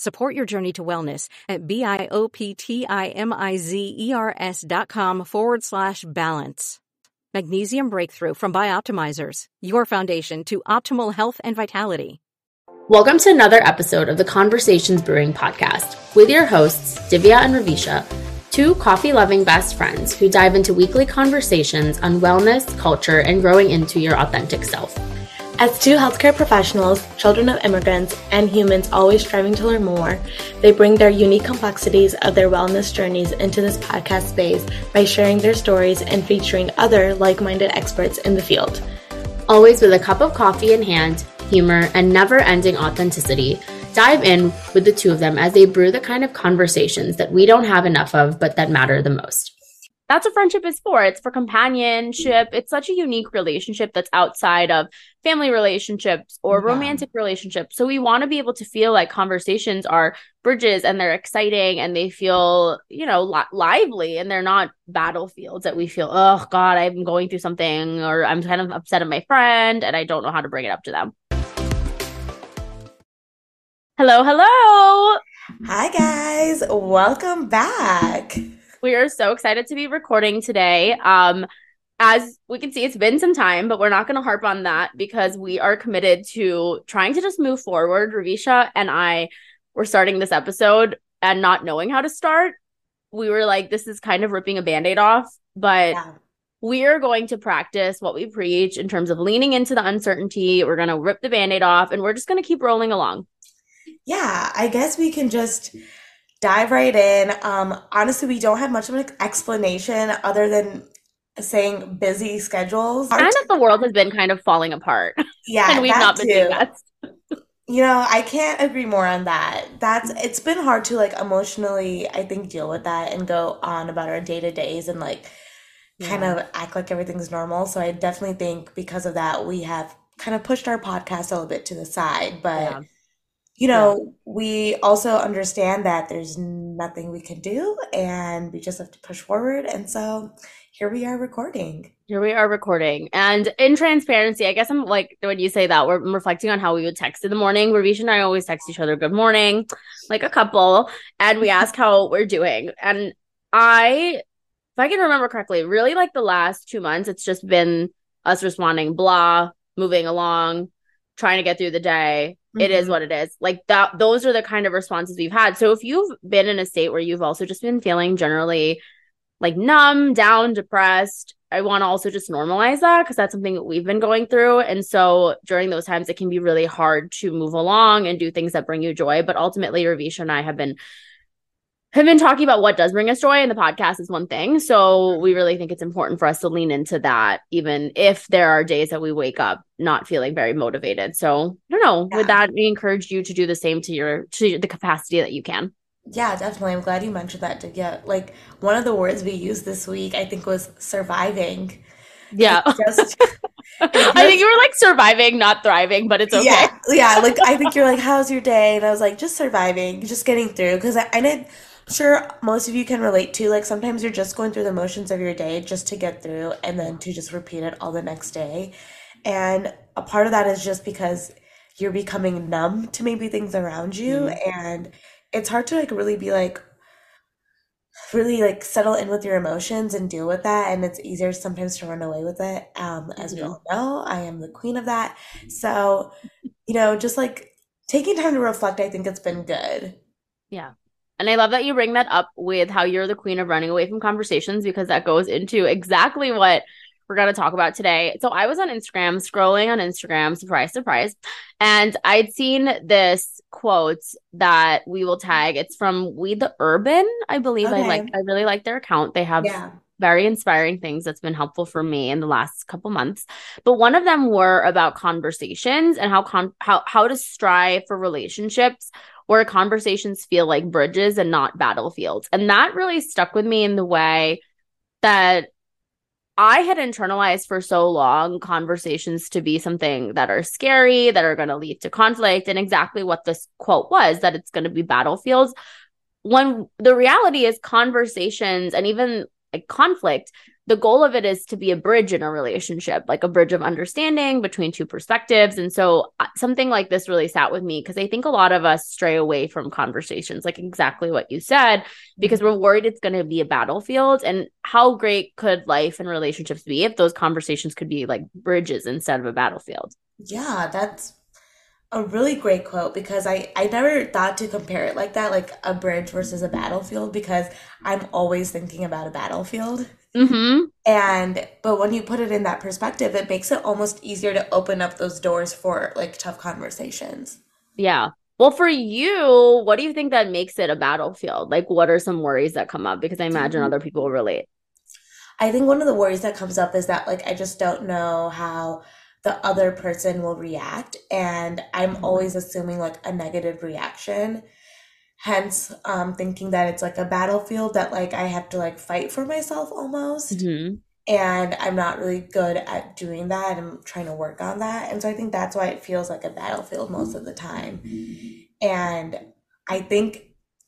Support your journey to wellness at B-I-O-P-T-I-M-I-Z-E-R-S dot com forward slash balance. Magnesium Breakthrough from Bioptimizers, your foundation to optimal health and vitality. Welcome to another episode of the Conversations Brewing Podcast with your hosts, Divya and Ravisha, two coffee loving best friends who dive into weekly conversations on wellness, culture, and growing into your authentic self. As two healthcare professionals, children of immigrants, and humans always striving to learn more, they bring their unique complexities of their wellness journeys into this podcast space by sharing their stories and featuring other like minded experts in the field. Always with a cup of coffee in hand, humor, and never ending authenticity, dive in with the two of them as they brew the kind of conversations that we don't have enough of, but that matter the most. That's what friendship is for. It's for companionship. Mm-hmm. It's such a unique relationship that's outside of family relationships or yeah. romantic relationships. So we want to be able to feel like conversations are bridges and they're exciting and they feel, you know, li- lively and they're not battlefields that we feel, oh God, I'm going through something or I'm kind of upset at my friend and I don't know how to bring it up to them. Hello, hello. Hi, guys. Welcome back. We are so excited to be recording today. Um, as we can see, it's been some time, but we're not going to harp on that because we are committed to trying to just move forward. Ravisha and I were starting this episode and not knowing how to start. We were like, this is kind of ripping a band aid off, but. Yeah we are going to practice what we preach in terms of leaning into the uncertainty. We're going to rip the band aid off and we're just going to keep rolling along yeah, I guess we can just dive right in. Um, honestly, we don't have much of an explanation other than saying busy schedules. And that the world has been kind of falling apart. Yeah, and we've not been too. doing that. You know, I can't agree more on that. That's it's been hard to like emotionally, I think, deal with that and go on about our day to days and like yeah. kind of act like everything's normal. So I definitely think because of that, we have kind of pushed our podcast a little bit to the side, but. Yeah you know, yeah. we also understand that there's nothing we can do and we just have to push forward. And so here we are recording. Here we are recording. And in transparency, I guess I'm like, when you say that, we're reflecting on how we would text in the morning. Ravisha and I always text each other good morning, like a couple, and we ask how we're doing. And I, if I can remember correctly, really like the last two months, it's just been us responding blah, moving along, trying to get through the day mm-hmm. it is mm-hmm. what it is like that those are the kind of responses we've had so if you've been in a state where you've also just been feeling generally like numb down depressed i want to also just normalize that because that's something that we've been going through and so during those times it can be really hard to move along and do things that bring you joy but ultimately ravisha and i have been have been talking about what does bring us joy and the podcast is one thing so we really think it's important for us to lean into that even if there are days that we wake up not feeling very motivated so i don't know yeah. would that we encourage you to do the same to your to the capacity that you can yeah definitely i'm glad you mentioned that to get like one of the words we used this week i think was surviving yeah just, just, I think you were like surviving, not thriving, but it's okay. Yeah, yeah. Like I think you're like, "How's your day?" And I was like, "Just surviving, just getting through." Because I, I did sure most of you can relate to like sometimes you're just going through the motions of your day just to get through and then to just repeat it all the next day. And a part of that is just because you're becoming numb to maybe things around you mm-hmm. and it's hard to like really be like really like settle in with your emotions and deal with that and it's easier sometimes to run away with it um as mm-hmm. we all know. I am the queen of that. So you know just like taking time to reflect i think it's been good. Yeah and I love that you bring that up with how you're the queen of running away from conversations because that goes into exactly what we're going to talk about today. So I was on Instagram, scrolling on Instagram, surprise, surprise, and I'd seen this quote that we will tag. It's from We the Urban, I believe. Okay. I like I really like their account. They have yeah. very inspiring things that's been helpful for me in the last couple months. But one of them were about conversations and how con- how how to strive for relationships where conversations feel like bridges and not battlefields. And that really stuck with me in the way that I had internalized for so long conversations to be something that are scary, that are going to lead to conflict, and exactly what this quote was that it's going to be battlefields. When the reality is, conversations and even like conflict the goal of it is to be a bridge in a relationship, like a bridge of understanding between two perspectives. And so uh, something like this really sat with me because I think a lot of us stray away from conversations, like exactly what you said, because we're worried it's going to be a battlefield. And how great could life and relationships be if those conversations could be like bridges instead of a battlefield? Yeah, that's a really great quote because I, I never thought to compare it like that, like a bridge versus a battlefield, because I'm always thinking about a battlefield. Mm-hmm. And but when you put it in that perspective, it makes it almost easier to open up those doors for like tough conversations. Yeah. Well, for you, what do you think that makes it a battlefield? Like, what are some worries that come up? Because I imagine mm-hmm. other people relate. I think one of the worries that comes up is that, like, I just don't know how the other person will react. And I'm mm-hmm. always assuming, like, a negative reaction hence um thinking that it's like a battlefield that like i have to like fight for myself almost. Mm-hmm. and i'm not really good at doing that i'm trying to work on that. And so i think that's why it feels like a battlefield most of the time. And i think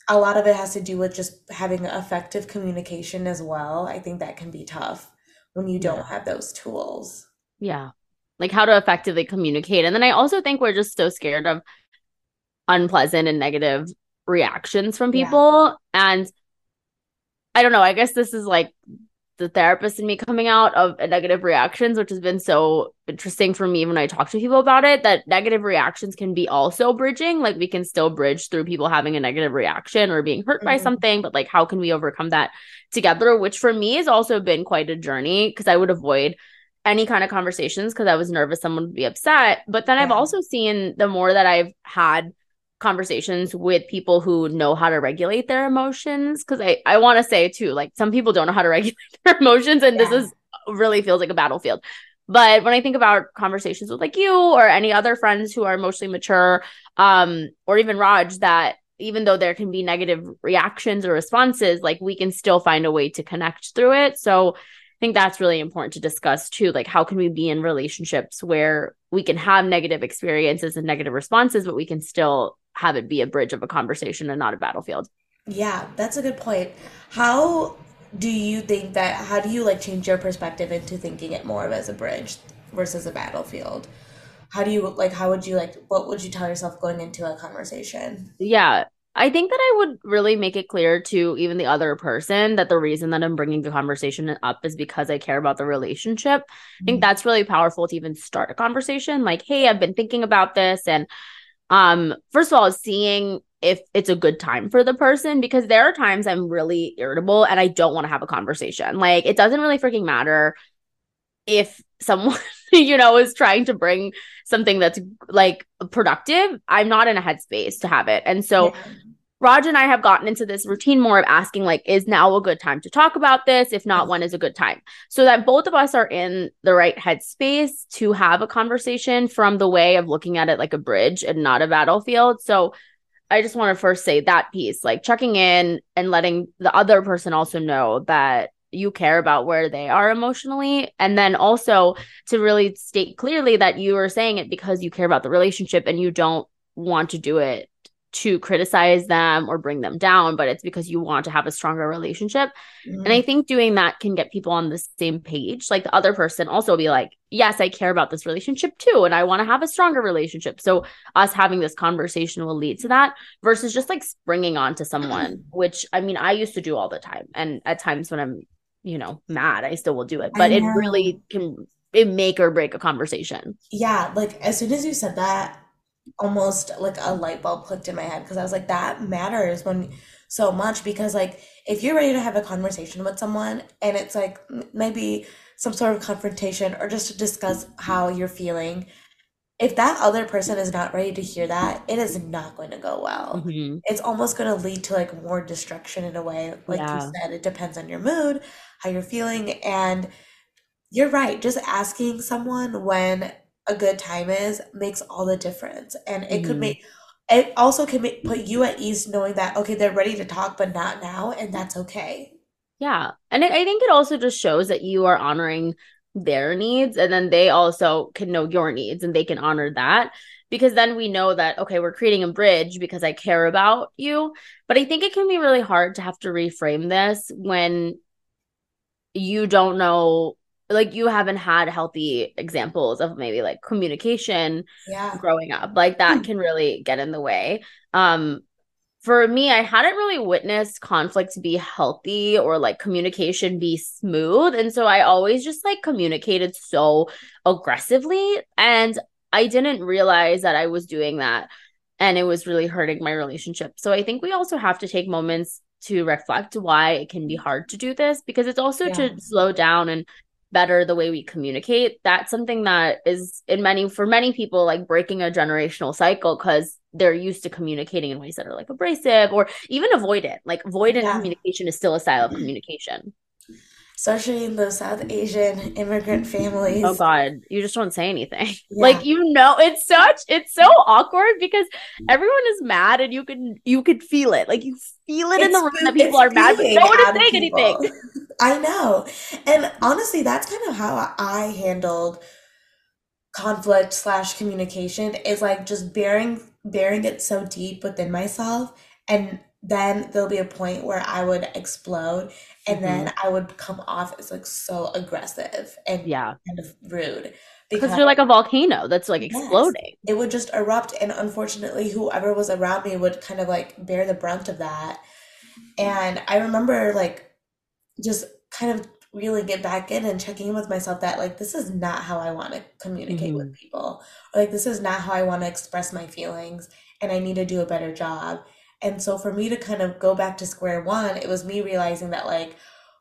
a lot of it has to do with just having effective communication as well. I think that can be tough when you don't yeah. have those tools. Yeah. Like how to effectively communicate. And then i also think we're just so scared of unpleasant and negative reactions from people. Yeah. And I don't know, I guess this is like the therapist in me coming out of negative reactions, which has been so interesting for me when I talk to people about it. That negative reactions can be also bridging. Like we can still bridge through people having a negative reaction or being hurt mm-hmm. by something, but like how can we overcome that together? Which for me has also been quite a journey because I would avoid any kind of conversations because I was nervous someone would be upset. But then yeah. I've also seen the more that I've had conversations with people who know how to regulate their emotions because i i want to say too like some people don't know how to regulate their emotions and yeah. this is really feels like a battlefield but when i think about conversations with like you or any other friends who are emotionally mature um or even raj that even though there can be negative reactions or responses like we can still find a way to connect through it so think that's really important to discuss too. Like, how can we be in relationships where we can have negative experiences and negative responses, but we can still have it be a bridge of a conversation and not a battlefield. Yeah, that's a good point. How do you think that how do you like change your perspective into thinking it more of as a bridge versus a battlefield? How do you like how would you like what would you tell yourself going into a conversation? Yeah. I think that I would really make it clear to even the other person that the reason that I'm bringing the conversation up is because I care about the relationship. Mm-hmm. I think mm-hmm. that's really powerful to even start a conversation like, "Hey, I've been thinking about this and um first of all seeing if it's a good time for the person because there are times I'm really irritable and I don't want to have a conversation. Like it doesn't really freaking matter if someone you know is trying to bring something that's like productive. I'm not in a headspace to have it. And so yeah. Raj and I have gotten into this routine more of asking, like, is now a good time to talk about this? If not, when is a good time? So that both of us are in the right headspace to have a conversation from the way of looking at it like a bridge and not a battlefield. So I just want to first say that piece, like checking in and letting the other person also know that you care about where they are emotionally. And then also to really state clearly that you are saying it because you care about the relationship and you don't want to do it to criticize them or bring them down, but it's because you want to have a stronger relationship. Mm-hmm. And I mm-hmm. think doing that can get people on the same page. Like the other person also be like, yes, I care about this relationship too. And I want to have a stronger relationship. So us having this conversation will lead to that versus just like springing onto someone, which I mean, I used to do all the time. And at times when I'm, you know, mad, I still will do it. But it really can it make or break a conversation. Yeah. Like as soon as you said that, almost like a light bulb clicked in my head because I was like, that matters when so much because like if you're ready to have a conversation with someone and it's like maybe some sort of confrontation or just to discuss how you're feeling if that other person is not ready to hear that it is not going to go well Mhm. it's almost going to lead to like more destruction in a way like Yeah. you said it depends on your mood how you're feeling and you're right just asking someone when a good time is makes all the difference and it could Mhm. make it also can make, put you at ease knowing that okay they're ready to talk but not now and that's okay Yeah. And I think it also just shows that you are honoring their needs and then they also can know your needs and they can honor that because then we know that okay, we're creating a bridge because I care about you. But I think it can be really hard to have to reframe this when you don't know like you haven't had healthy examples of maybe like communication yeah. growing up. Like that can really get in the way. Um for me i hadn't really witnessed conflict be healthy or like communication be smooth and so i always just like communicated so aggressively and i didn't realize that i was doing that and it was really hurting my relationship so i think we also have to take moments to reflect why it can be hard to do this because it's also Yeah. to slow down and better the way we communicate that's something that is in many for many people like breaking a generational cycle because they're used to communicating in ways that are like abrasive or even avoidant like avoidant Yeah. communication is still a style of communication especially in those south asian immigrant families oh god you just don't say anything Yeah. like you know it's such it's so awkward because everyone is mad and you can you could feel it like you feel it in the room that people are mad but no one is saying people. anything I know. And honestly, that's kind of how I handled conflict slash communication is like just bearing bearing it so deep within myself and then there'll be a point where I would explode and mm-hmm. then I would come off as like so aggressive and yeah. kind of rude because you're like a volcano that's like Yes. exploding. It would just erupt and unfortunately whoever was around me would kind of like bear the brunt of that. Mm-hmm. And i remember like just kind of reeling it back in and checking in with myself that like this is not how i want to communicate with people. Or like this is not how i want to express my feelings and i need to do a better job. And so for me to kind of go back to square one it was me realizing that like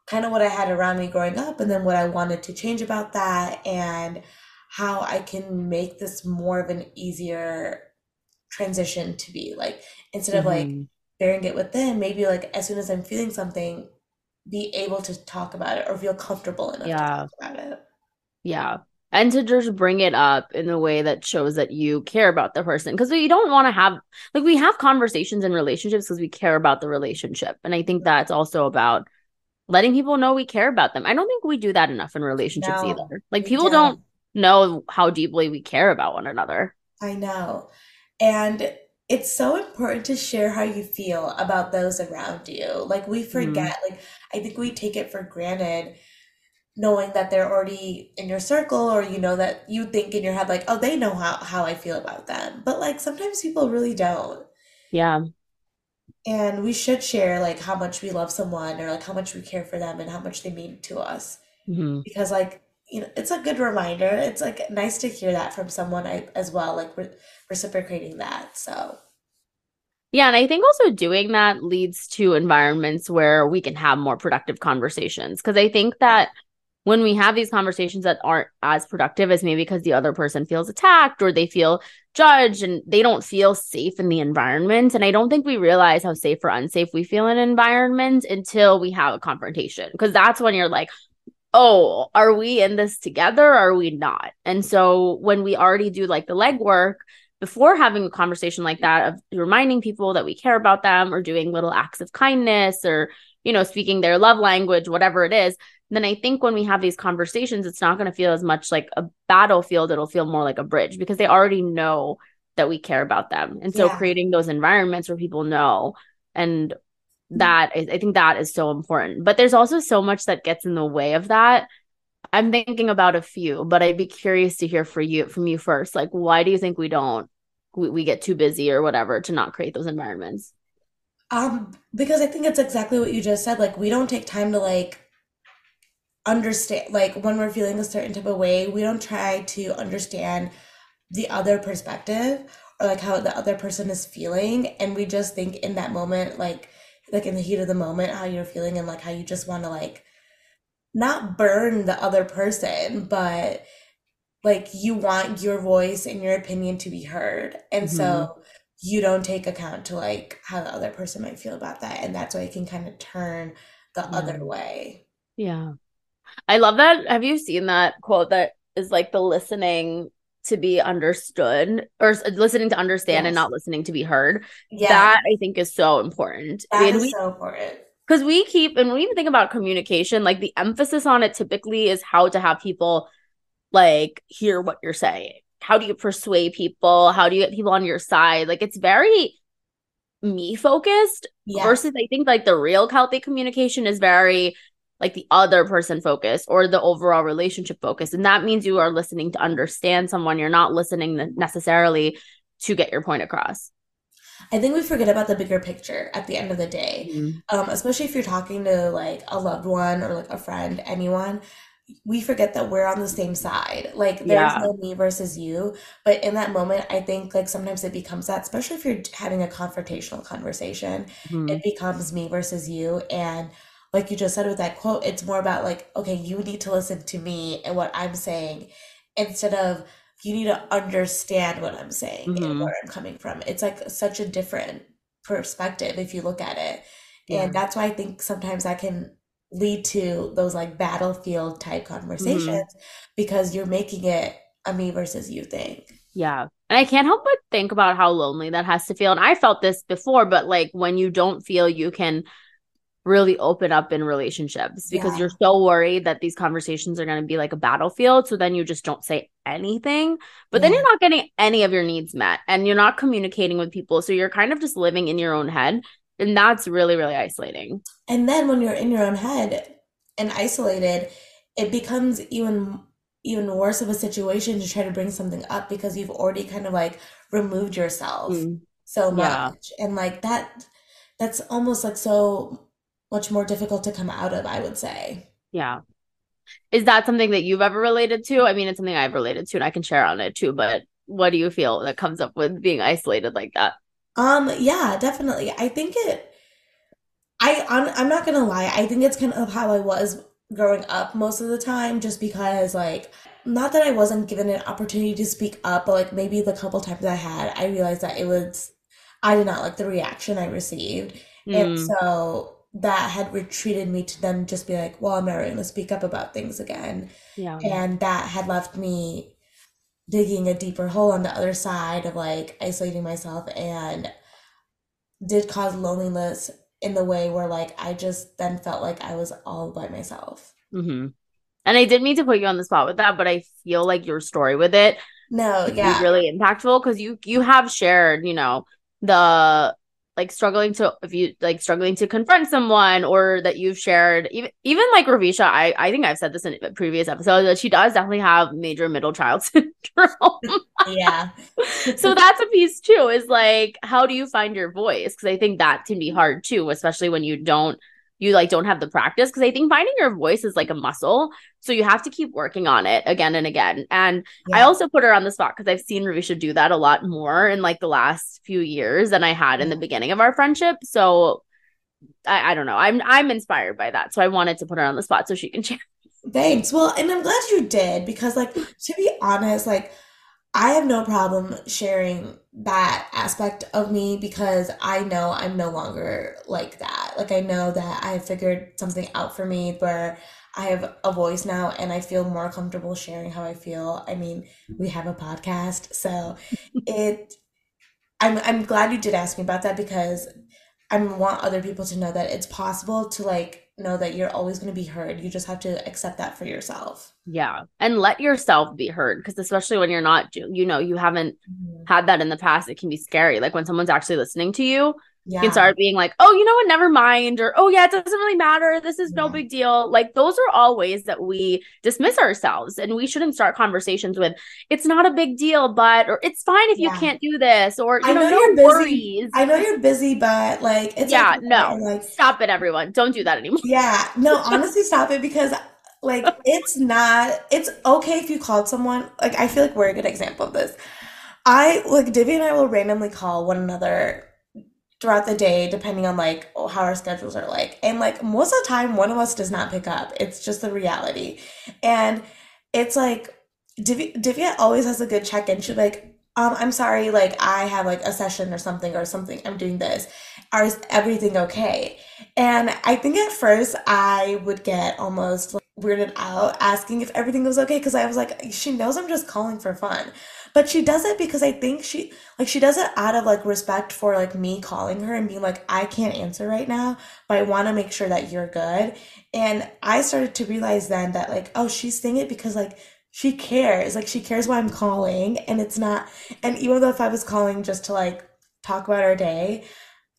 kind of what i had around me growing up and then what i wanted to change about that and how I can make this more of an easier transition to be. Like instead of like Mhm. bearing it within, maybe like as soon as I'm feeling something, be able to talk about it or feel comfortable enough Yeah. to talk about it. Yeah. And to just bring it up in a way that shows that you care about the person. Because we don't want to have, like, we have conversations in relationships because we care about the relationship. And I think that's also about letting people know we care about them. I don't think we do that enough in relationships No, either. Like, people don't. don't know how deeply we care about one another. I know. And it's so important to share how you feel about those around you. Like we forget, like I think we take it for granted knowing that they're already in your circle or you know that you think in your head like, oh, they know how, how I feel about them. But like sometimes people really don't. Yeah. And we should share like how much we love someone or like how much we care for them and how much they mean to us. Mhm. Because like, you know, it's a good reminder. It's like nice to hear that from someone I, as well, like re- reciprocating that. So, Yeah, and I think also doing that leads to environments where we can have more productive conversations. Because I think that when we have these conversations that aren't as productive as maybe because the other person feels attacked or they feel judged and they don't feel safe in the environment. And I don't think we realize how safe or unsafe we feel in environments until we have a confrontation. Because that's when you're like, oh, are we in this together? Or are we not? And so when we already do like the legwork, before having a conversation like that of reminding people that we care about them or doing little acts of kindness or you know speaking their love language whatever it is then i think when we have these conversations it's not going to feel as much like a battlefield it'll feel more like a bridge because they already know that we care about them and so Yeah. creating those environments where people know and that i think that is so important but there's also so much that gets in the way of that i'm thinking about a few but i'd be curious to hear for you from you first like why do you think we don't we, we get too busy or whatever to not create those environments um, because I think it's exactly what you just said. Like, we don't take time to like understand, like, when we're feeling a certain type of way, we don't try to understand the other perspective or like how the other person is feeling. And we just think in that moment, like, like in the heat of the moment, how you're feeling and like how you just want to like not burn the other person, but like you want your voice and your opinion to be heard. And Mhm. so you don't take account to like how the other person might feel about that. And that's why it can kind of turn the Yeah. other way. Yeah. I love that. Have you seen that quote that is like the listening to be understood or listening to understand and not listening to be heard? Yeah. That I think is so important. that is we so important. because we keep and when we even think about communication, like the emphasis on it typically is how to have people like hear what you're saying. How do you persuade people? How do you get people on your side? Like it's very me focused Yeah. versus I think like the real healthy communication is very like the other person focus or the overall relationship focus. And that means you are listening to understand someone. You're not listening necessarily to get your point across. I think we forget about the bigger picture at the end of the day. Um, especially if you're talking to like a loved one or like a friend, anyone, we forget that we're on the same side. Like there's Yeah. no me versus you. But in that moment, I think like sometimes it becomes that, especially if you're having a confrontational conversation, Mhm. it becomes me versus you. And like you just said with that quote, it's more about like, okay, you need to listen to me and what I'm saying instead of you need to understand what I'm saying and Mhm. where I'm coming from. It's like such a different perspective if you look at it. Yeah. And that's why I think sometimes that can lead to those like battlefield type conversations because you're making it a me versus you thing. Yeah. And I can't help but think about how lonely that has to feel. And I felt this before, but like when you don't feel you can really open up in relationships because Yeah. you're so worried that these conversations are going to be like a battlefield. So then you just don't say anything. But then you're not getting any of your needs met and you're not communicating with people. So you're kind of just living in your own head. And that's really, really isolating. And then when you're in your own head and isolated, it becomes even even worse of a situation to try to bring something up because you've already kind of like removed yourself Mm. so Yeah. much. And like that that's almost like so much more difficult to come out of, I would say. Yeah. Is that something that you've ever related to? I mean, it's something I've related to and I can share on it too, but what do you feel that comes up with being isolated like that? Um, yeah, definitely. I think it I I'm, I'm not gonna lie, I think it's kind of how I was growing up most of the time, just because like not that I wasn't given an opportunity to speak up, but like maybe the couple times I had, I realized that it was I did not like the reaction I received. And Mm, so that had retreated me to then just be like, well, I'm never gonna speak up about things again. yeah. And that had left me digging a deeper hole on the other side of like isolating myself and did cause loneliness in the way where like I just then felt like I was all by myself. hmm And I did mean to put you on the spot with that, but I feel like your story with it No, yeah. really impactful because you you have shared, you know, the like struggling to if you like struggling to confront someone or that you've shared even even like Ravisha, I I think I've said this in a previous episode that she does definitely have major middle child syndrome. Yeah. so that's a piece too is like how do you find your voice because i think that can be hard too especially when you don't you like don't have the practice because i think finding your voice is like a muscle so you have to keep working on it again and again. And i also put her on the spot because i've seen ravisha do that a lot more in like the last few years than i had in the beginning of our friendship. So I, I don't know. I'm i'm inspired by that so i wanted to put her on the spot so she can share. Thanks. Well, and I'm glad you did because like to be honest, like I have no problem sharing that aspect of me because I know I'm no longer like that. Like I know that I figured something out for me where I have a voice now and I feel more comfortable sharing how I feel. I mean, we have a podcast, so it I'm I'm glad you did ask me about that because I want other people to know that it's possible to like know that you're always going to be heard. You just have to accept that for yourself. yeah and let yourself be heard because especially when you're not you know you haven't mm-hmm. had that in the past, it can be scary. Like when someone's actually listening to you, you can start being like, oh, you know what, never mind, or oh, yeah, it doesn't really matter. This is no big deal. Like those are all ways that we dismiss ourselves. And we shouldn't start conversations with, it's not a big deal, but, or it's fine if you can't do this, or, you I know, know no you're busy. worries. I know you're busy, but like it's yeah, okay. no, like stop it, everyone. Don't do that anymore. yeah, no, honestly, stop it because like it's not. It's okay if you called someone. Like I feel like we're a good example of this. I like Divya and I will randomly call one another throughout the day, depending on like how our schedules are like. And like most of the time, one of us does not pick up. It's just the reality. And it's like, Divya, Divya always has a good check in. Be like, um, I'm sorry, like I have like a session or something or something. I'm doing this. Are is everything okay? And I think at first I would get almost weirded out asking if everything was okay because I was like, she knows I'm just calling for fun. But she does it because I think she like she does it out of like respect for like me calling her and being like, I can't answer right now, but I want to make sure that you're good. And I started to realize then that like, oh, she's saying it because like she cares. Like she cares why I'm calling and it's not and even though if I was calling just to like talk about our day,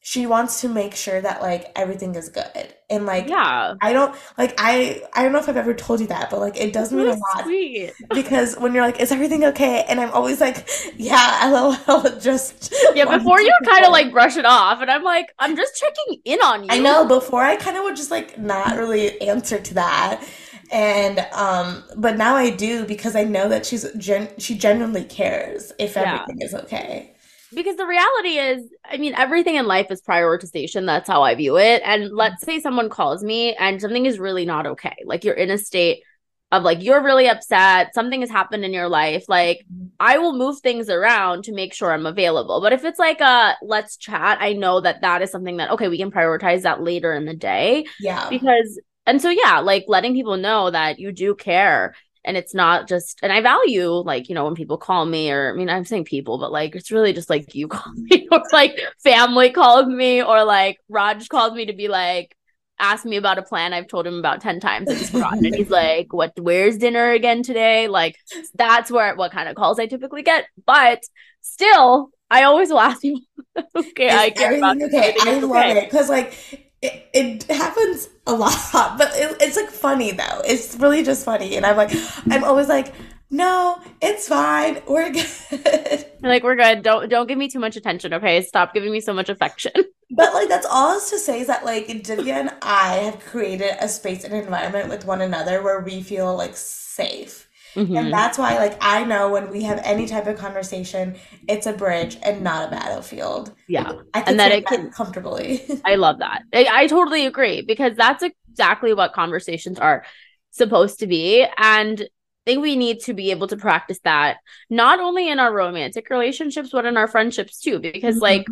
she wants to make sure that like everything is good. And like yeah. I don't like i i don't know if i've ever told you that but like it does mean a lot. sweet. Because when you're like is everything okay? And i'm always like yeah lol just yeah before you kind of like brush it off and i'm like i'm just checking in on you. i know before i kind of would just like not really answer to that. And um but now i do because i know that she's gen she genuinely cares if Yeah. everything is okay because the reality is i mean everything in life is prioritization. That's how i view it. And mm-hmm. let's say someone calls me and something is really not okay. Like you're in a state of like you're really upset. Something has happened in your life. Like mm-hmm. i will move things around to make sure i'm available. But if it's like a let's chat i know that that is something that okay we can prioritize that later in the day. Yeah. Because and so yeah like letting people know that you do care and it's not just and i value like you know when people call me or i mean i'm saying people but like it's really just like you call me or like family called me or like raj called me to be like ask me about a plan i've told him about 10 times and he's forgotten and he's like what where's dinner again today like that's where what kind of calls i typically get but still i always will ask you okay i Is care about okay. I love okay. it because like it, it happens a lot, but it, it's like funny though. It's really just funny, and I'm like, I'm always like, no, it's fine, we're good. like we're good don't don't give me too much attention okay stop giving me so much affection but like that's all is to say is that like Divya and I have created a space and environment with one another where we feel like safe. Mhm. And that's why, like, I know when we have any type of conversation, it's a bridge and not a battlefield. yeah I can And that it that can- comfortably. I love that. I, I totally agree because that's exactly what conversations are supposed to be. And I think we need to be able to practice that not only in our romantic relationships, but in our friendships too. Because, like,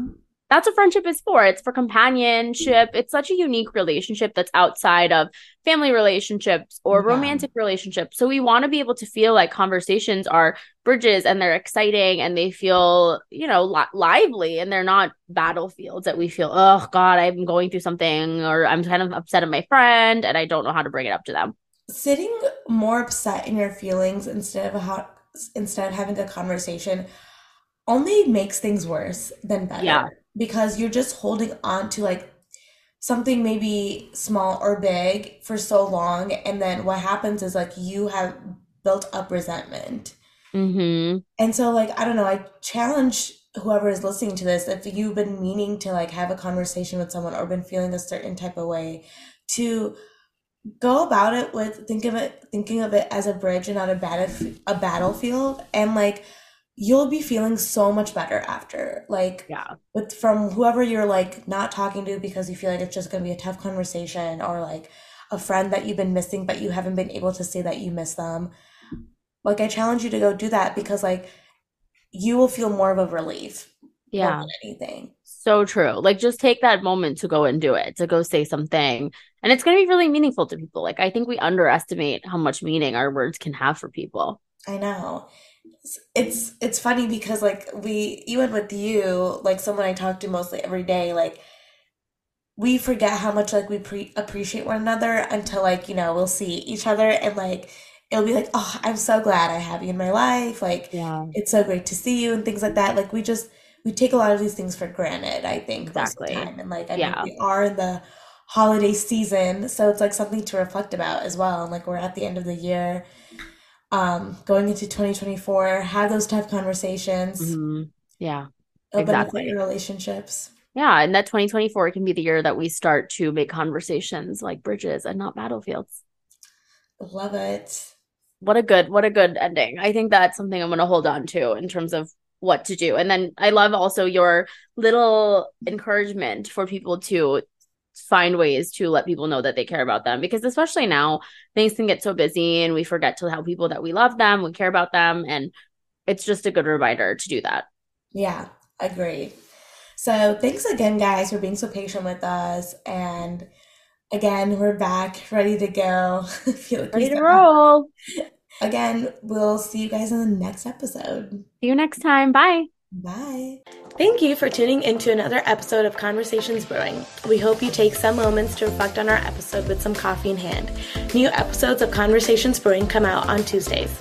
that's what friendship is for. It's for companionship. Mm-hmm. It's such a unique relationship that's outside of family relationships or Yeah. romantic relationships. So we want to be able to feel like conversations are bridges and they're exciting and they feel, you know, li- lively and they're not battlefields that we feel, oh God, I'm going through something or I'm kind of upset at my friend and I don't know how to bring it up to them. sitting more upset in your feelings instead of instead of having a conversation only makes things worse than better. Yeah. Because you're just holding on to like something maybe small or big for so long and then what happens is like you have built up resentment. Mm-hmm. And so like I don't know, I challenge whoever is listening to this if you've been meaning to like have a conversation with someone or been feeling a certain type of way to go about it with think of it thinking of it as a bridge and not a battle a battlefield and like you'll be feeling so much better after like Yeah. with from whoever you're like not talking to because you feel like it's just going to be a tough conversation or like a friend that you've been missing but you haven't been able to say that you miss them like i challenge you to go do that because like you will feel more of a relief Yeah. than anything So true. Like just take that moment to go and do it, to go say something. And it's going to be really meaningful to people. Like I think we underestimate how much meaning our words can have for people. I know. It's it's funny because like we even with you, like someone I talk to mostly every day, like we forget how much like we pre- appreciate one another until like, you know, we'll see each other and like it'll be like, "Oh, I'm so glad I have you in my life." Like Yeah. it's so great to see you and things like that. Like we just we take a lot of these things for granted, I think, most of the Exactly. time. And like I Yeah. mean, we are in the holiday season, so it's like something to reflect about as well. And like we're at the end of the year, um, going into 2024, have those tough conversations, Mhm. Yeah. benefit exactly. your relationships. Yeah. And that 2024 can be the year that we start to make conversations like bridges and not battlefields. Love it. What a good, what a good ending. I think that's something I'm going to hold on to in terms of what to do. And then I love also your little encouragement for people to find ways to let people know that they care about them because especially now things can get so busy and we forget to tell people that we love them, we care about them and it's just a good reminder to do that. Yeah, agreed. So thanks again guys for being so patient with us and again we're back ready to go. like ready to roll. Again, we'll see you guys in the next episode. See you next time. Bye. Bye. Thank you for tuning into another episode of Conversations Brewing. We hope you take some moments to reflect on our episode with some coffee in hand. New episodes of Conversations Brewing come out on Tuesdays.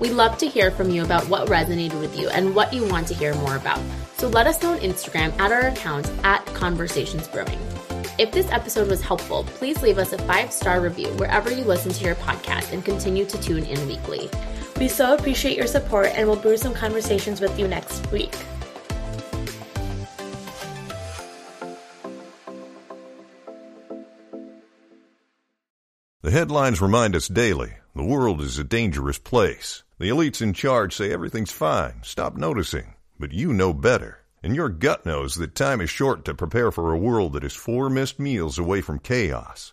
We love to hear from you about what resonated with you and what you want to hear more about. So let us know on Instagram at our account at Conversations Brewing. If this episode was helpful, please leave us a five star review wherever you listen to your podcast and continue to tune in weekly. We so appreciate your support and we'll brew some conversations with you next week. The headlines remind us daily the world is a dangerous place. The elites in charge say everything's fine, stop noticing. But you know better. And your gut knows that time is short to prepare for a world that is four missed meals away from chaos.